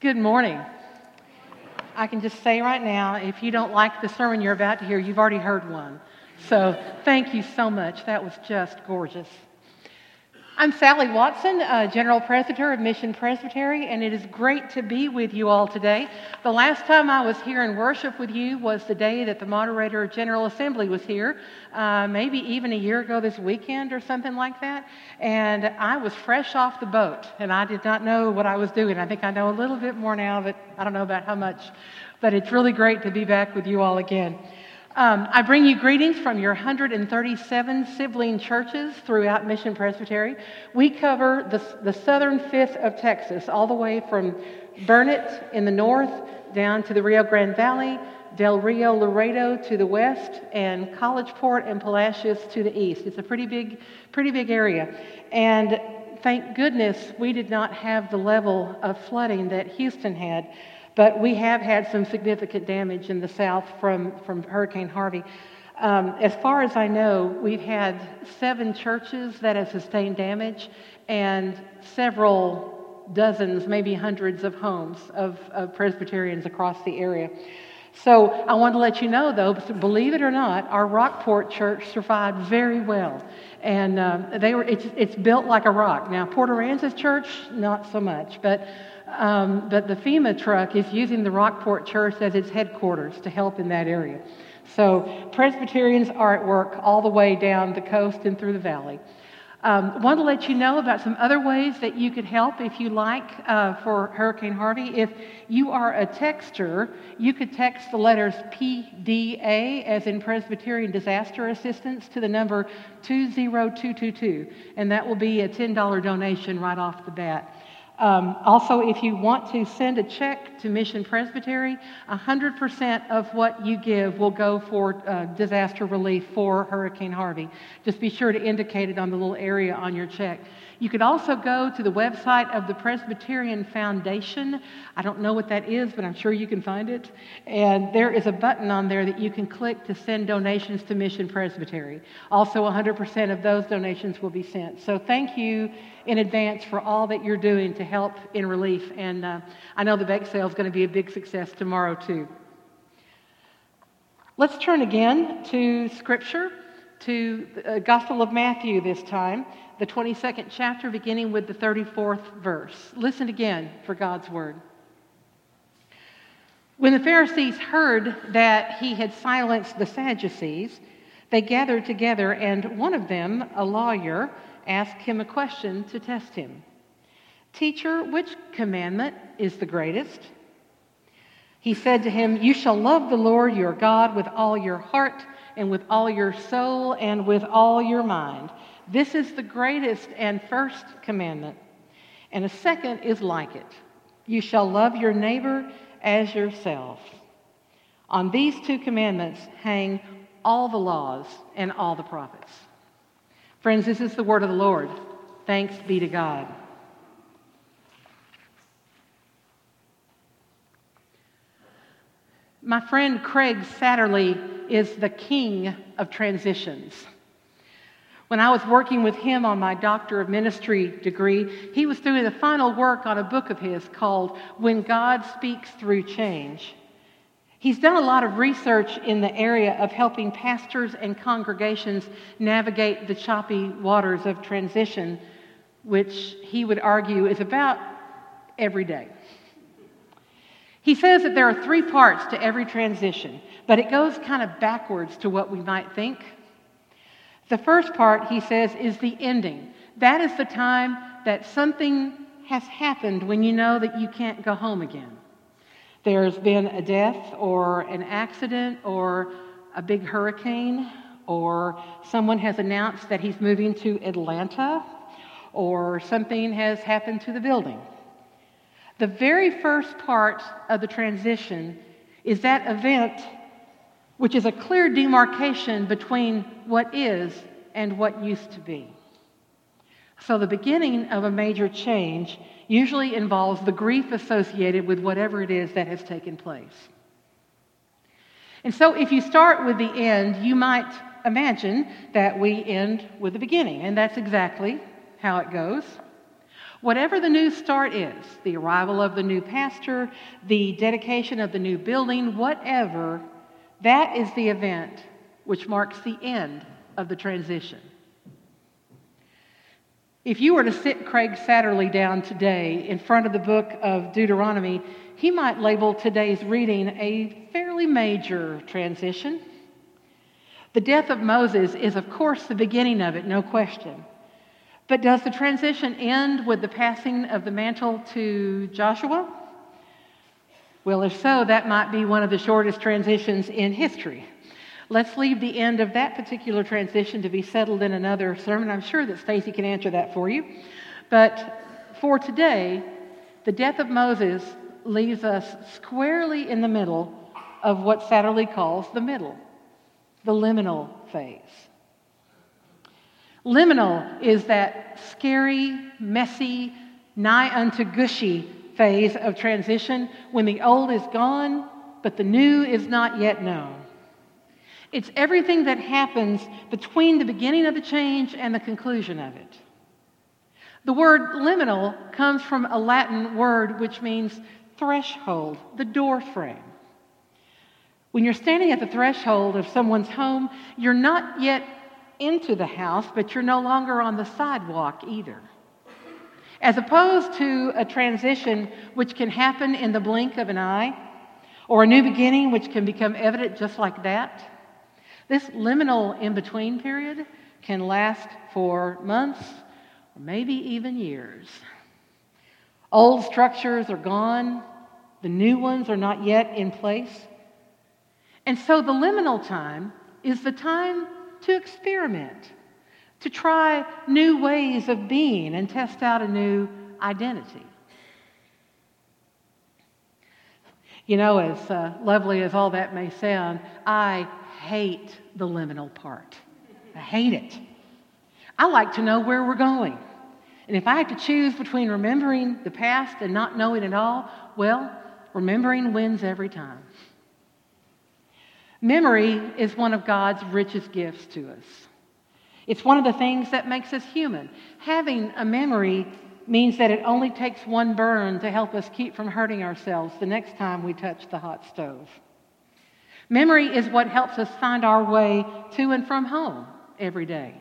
Good morning. I can just say right now, if you don't like the sermon you're about to hear, you've already heard one. So thank you so much. That was just gorgeous. I'm Sally Watson, uh, General Presbyter of Mission Presbytery, and it is great to be with you all today. The last time I was here in worship with you was the day that the moderator of General Assembly was here, uh, maybe even a year ago this weekend or something like that. And I was fresh off the boat, and I did not know what I was doing. I think I know a little bit more now, but I don't know about how much. But it's really great to be back with you all again. Um, I bring you greetings from your 137 sibling churches throughout Mission Presbytery. We cover the, the southern fifth of Texas, all the way from Burnet in the north down to the Rio Grande Valley, Del Rio Laredo to the west, and Collegeport and Palacios to the east. It's a pretty big, pretty big area. And thank goodness we did not have the level of flooding that Houston had. But we have had some significant damage in the south from, from Hurricane Harvey. Um, as far as I know, we've had seven churches that have sustained damage and several dozens, maybe hundreds of homes of, of Presbyterians across the area. So I want to let you know, though, believe it or not, our Rockport church survived very well, and uh, they were. It's, it's, built like a rock. Now Port Aransas Church, not so much, but um, but the FEMA truck is using the Rockport Church as its headquarters to help in that area. So Presbyterians are at work all the way down the coast and through the valley. Um, want to let you know about some other ways that you could help if you like uh, for Hurricane Harvey. If you are a texter, you could text the letters PDA, as in Presbyterian Disaster Assistance, to the number 20222, and that will be a $10 donation right off the bat. Um, also, if you want to send a check to Mission Presbytery, 100% of what you give will go for uh, disaster relief for Hurricane Harvey. Just be sure to indicate it on the little area on your check. You could also go to the website of the Presbyterian Foundation. I don't know what that is, but I'm sure you can find it. And there is a button on there that you can click to send donations to Mission Presbytery. Also, 100% of those donations will be sent. So thank you in advance for all that you're doing to help in relief. And uh, I know the bake sale is going to be a big success tomorrow, too. Let's turn again to Scripture, to the Gospel of Matthew this time the 22nd chapter, beginning with the 34th verse. Listen again for God's word. When the Pharisees heard that he had silenced the Sadducees, they gathered together, and one of them, a lawyer, asked him a question to test him Teacher, which commandment is the greatest? He said to him, You shall love the Lord your God with all your heart, and with all your soul, and with all your mind this is the greatest and first commandment. And a second is like it you shall love your neighbor as yourself. On these two commandments hang all the laws and all the prophets. Friends, this is the word of the Lord. Thanks be to God. My friend Craig Satterlee is the king of transitions. When I was working with him on my Doctor of Ministry degree, he was doing the final work on a book of his called When God Speaks Through Change. He's done a lot of research in the area of helping pastors and congregations navigate the choppy waters of transition, which he would argue is about every day. He says that there are three parts to every transition, but it goes kind of backwards to what we might think. The first part, he says, is the ending. That is the time that something has happened when you know that you can't go home again. There's been a death or an accident or a big hurricane, or someone has announced that he's moving to Atlanta, or something has happened to the building. The very first part of the transition is that event which is a clear demarcation between what is and what used to be. So, the beginning of a major change usually involves the grief associated with whatever it is that has taken place. And so, if you start with the end, you might imagine that we end with the beginning, and that's exactly how it goes. Whatever the new start is, the arrival of the new pastor, the dedication of the new building, whatever, that is the event which marks the end of the transition. If you were to sit Craig Satterlee down today in front of the book of Deuteronomy, he might label today's reading a fairly major transition. The death of Moses is, of course, the beginning of it, no question. But does the transition end with the passing of the mantle to Joshua? Well, if so, that might be one of the shortest transitions in history. Let's leave the end of that particular transition to be settled in another sermon. I'm sure that Stacy can answer that for you. But for today, the death of Moses leaves us squarely in the middle of what Satterlee calls the middle, the liminal phase. Liminal is that scary, messy, nigh unto gushy phase of transition when the old is gone, but the new is not yet known. It's everything that happens between the beginning of the change and the conclusion of it. The word liminal comes from a Latin word which means threshold, the door frame. When you're standing at the threshold of someone's home, you're not yet into the house, but you're no longer on the sidewalk either. As opposed to a transition which can happen in the blink of an eye, or a new beginning which can become evident just like that, this liminal in between period can last for months or maybe even years. Old structures are gone, the new ones are not yet in place. And so the liminal time is the time to experiment, to try new ways of being and test out a new identity. You know, as uh, lovely as all that may sound, I hate the liminal part. I hate it. I like to know where we're going. And if I have to choose between remembering the past and not knowing it all, well, remembering wins every time. Memory is one of God's richest gifts to us. It's one of the things that makes us human. Having a memory means that it only takes one burn to help us keep from hurting ourselves the next time we touch the hot stove. Memory is what helps us find our way to and from home every day.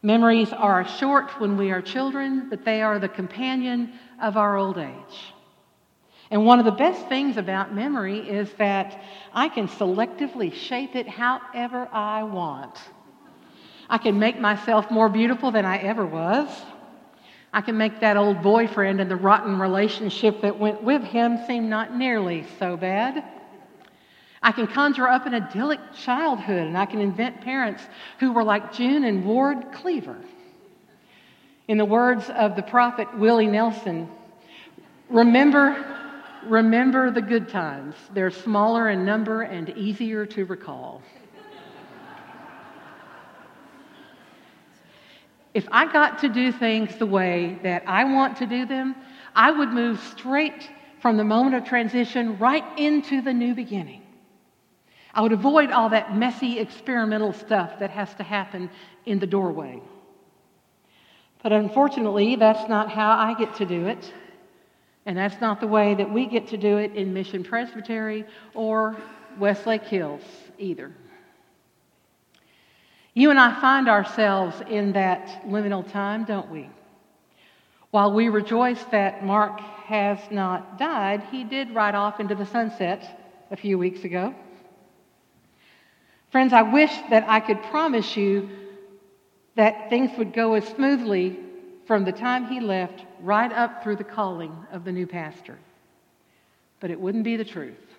Memories are short when we are children, but they are the companion of our old age. And one of the best things about memory is that I can selectively shape it however I want. I can make myself more beautiful than I ever was. I can make that old boyfriend and the rotten relationship that went with him seem not nearly so bad. I can conjure up an idyllic childhood and I can invent parents who were like June and Ward Cleaver. In the words of the prophet Willie Nelson, remember Remember the good times. They're smaller in number and easier to recall. If I got to do things the way that I want to do them, I would move straight from the moment of transition right into the new beginning. I would avoid all that messy experimental stuff that has to happen in the doorway. But unfortunately, that's not how I get to do it. And that's not the way that we get to do it in Mission Presbytery or Westlake Hills either. You and I find ourselves in that liminal time, don't we? While we rejoice that Mark has not died, he did ride off into the sunset a few weeks ago. Friends, I wish that I could promise you that things would go as smoothly from the time he left right up through the calling of the new pastor. But it wouldn't be the truth.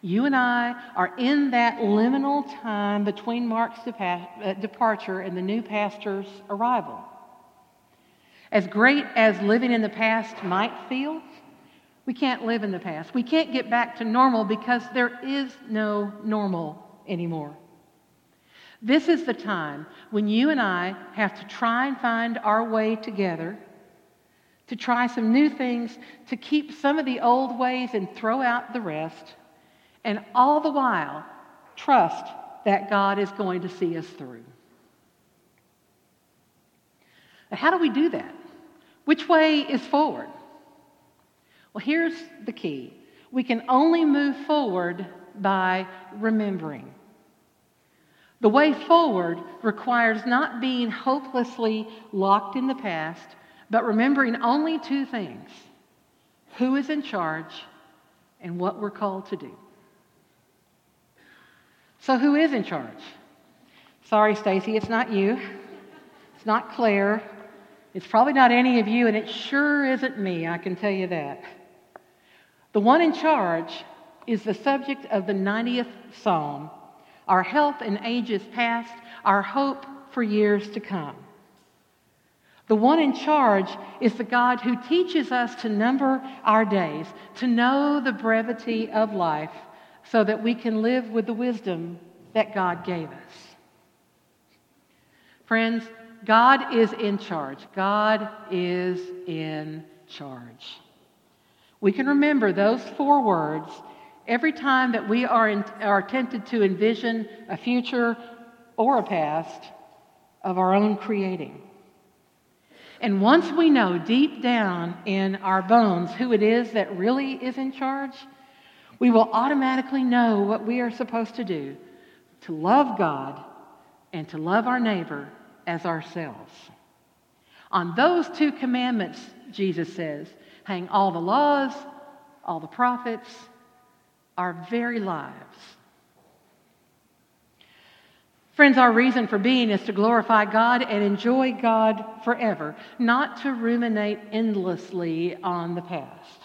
You and I are in that liminal time between Mark's uh, departure and the new pastor's arrival. As great as living in the past might feel, we can't live in the past. We can't get back to normal because there is no normal anymore. This is the time when you and I have to try and find our way together, to try some new things, to keep some of the old ways and throw out the rest, and all the while trust that God is going to see us through. How do we do that? Which way is forward? Well, here's the key we can only move forward by remembering. The way forward requires not being hopelessly locked in the past, but remembering only two things who is in charge and what we're called to do. So, who is in charge? Sorry, Stacy, it's not you. It's not Claire. It's probably not any of you, and it sure isn't me, I can tell you that. The one in charge is the subject of the 90th Psalm our health in ages past, our hope for years to come. The one in charge is the God who teaches us to number our days, to know the brevity of life, so that we can live with the wisdom that God gave us. Friends, God is in charge. God is in charge. We can remember those four words every time that we are, in, are tempted to envision a future or a past of our own creating. And once we know deep down in our bones who it is that really is in charge, we will automatically know what we are supposed to do to love God and to love our neighbor as ourselves. On those two commandments, Jesus says, hang all the laws, all the prophets, our very lives. Friends, our reason for being is to glorify God and enjoy God forever, not to ruminate endlessly on the past.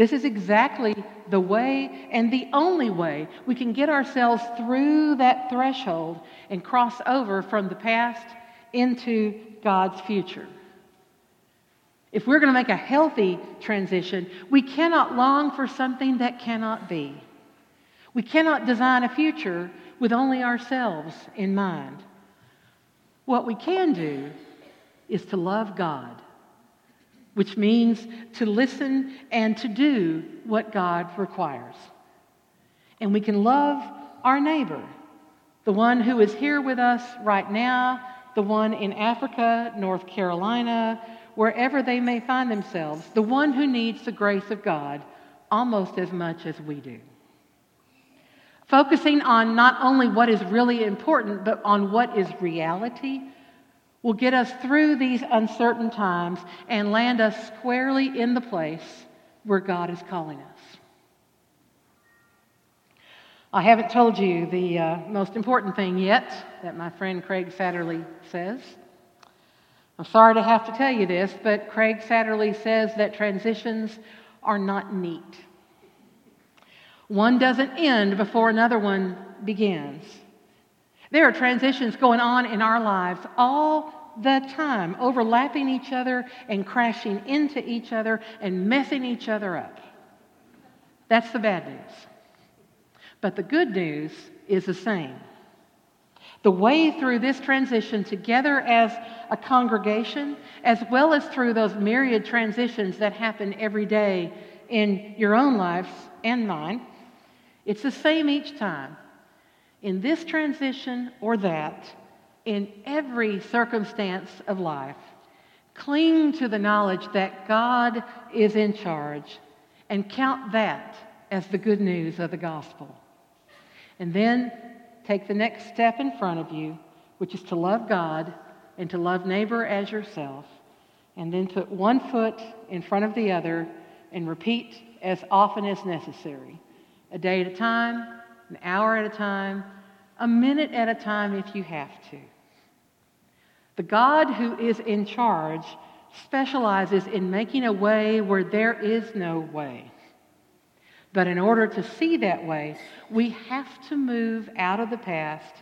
This is exactly the way and the only way we can get ourselves through that threshold and cross over from the past into God's future. If we're going to make a healthy transition, we cannot long for something that cannot be. We cannot design a future with only ourselves in mind. What we can do is to love God, which means to listen and to do what God requires. And we can love our neighbor, the one who is here with us right now, the one in Africa, North Carolina, wherever they may find themselves, the one who needs the grace of God almost as much as we do. Focusing on not only what is really important, but on what is reality will get us through these uncertain times and land us squarely in the place where God is calling us. I haven't told you the uh, most important thing yet that my friend Craig Satterlee says. I'm sorry to have to tell you this, but Craig Satterlee says that transitions are not neat. One doesn't end before another one begins. There are transitions going on in our lives all the time, overlapping each other and crashing into each other and messing each other up. That's the bad news. But the good news is the same. The way through this transition together as a congregation, as well as through those myriad transitions that happen every day in your own lives and mine, it's the same each time. In this transition or that, in every circumstance of life, cling to the knowledge that God is in charge and count that as the good news of the gospel. And then take the next step in front of you, which is to love God and to love neighbor as yourself, and then put one foot in front of the other and repeat as often as necessary a day at a time, an hour at a time, a minute at a time if you have to. The God who is in charge specializes in making a way where there is no way. But in order to see that way, we have to move out of the past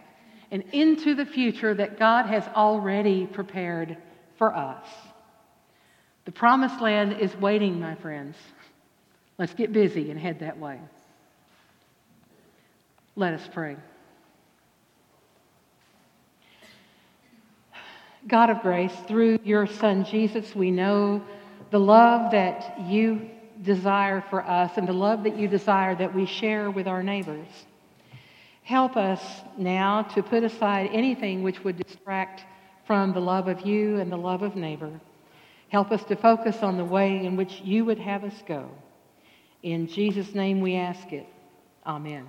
and into the future that God has already prepared for us. The promised land is waiting, my friends. Let's get busy and head that way. Let us pray. God of grace, through your Son Jesus, we know the love that you desire for us and the love that you desire that we share with our neighbors. Help us now to put aside anything which would distract from the love of you and the love of neighbor. Help us to focus on the way in which you would have us go. In Jesus' name we ask it. Amen.